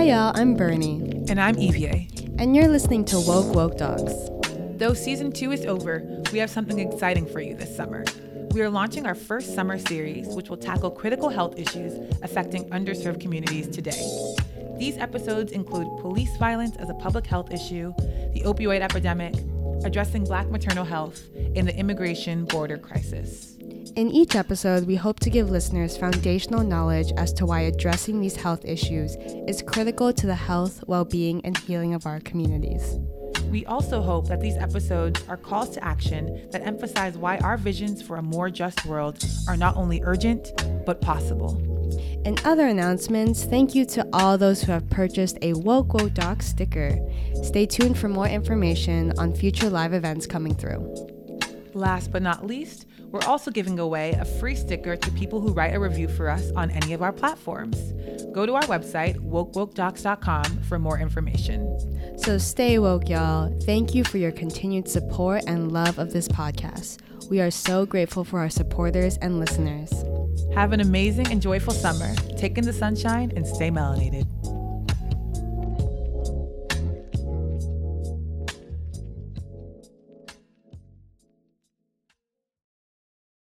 Hi, y'all. I'm Bernie. And I'm Evie. And you're listening to Woke Woke Docs. Though season two is over, we have something exciting for you this summer. We are launching our first summer series, which will tackle critical health issues affecting underserved communities today. These episodes include police violence as a public health issue, the opioid epidemic, addressing black maternal health, and the immigration border crisis. In each episode, we hope to give listeners foundational knowledge as to why addressing these health issues is critical to the health, well being, and healing of our communities. We also hope that these episodes are calls to action that emphasize why our visions for a more just world are not only urgent, but possible. In other announcements, thank you to all those who have purchased a Woke Woke Doc sticker. Stay tuned for more information on future live events coming through. Last but not least, we're also giving away a free sticker to people who write a review for us on any of our platforms. Go to our website, wokewokedocs.com, for more information. So stay woke, y'all. Thank you for your continued support and love of this podcast. We are so grateful for our supporters and listeners. Have an amazing and joyful summer. Take in the sunshine and stay melanated.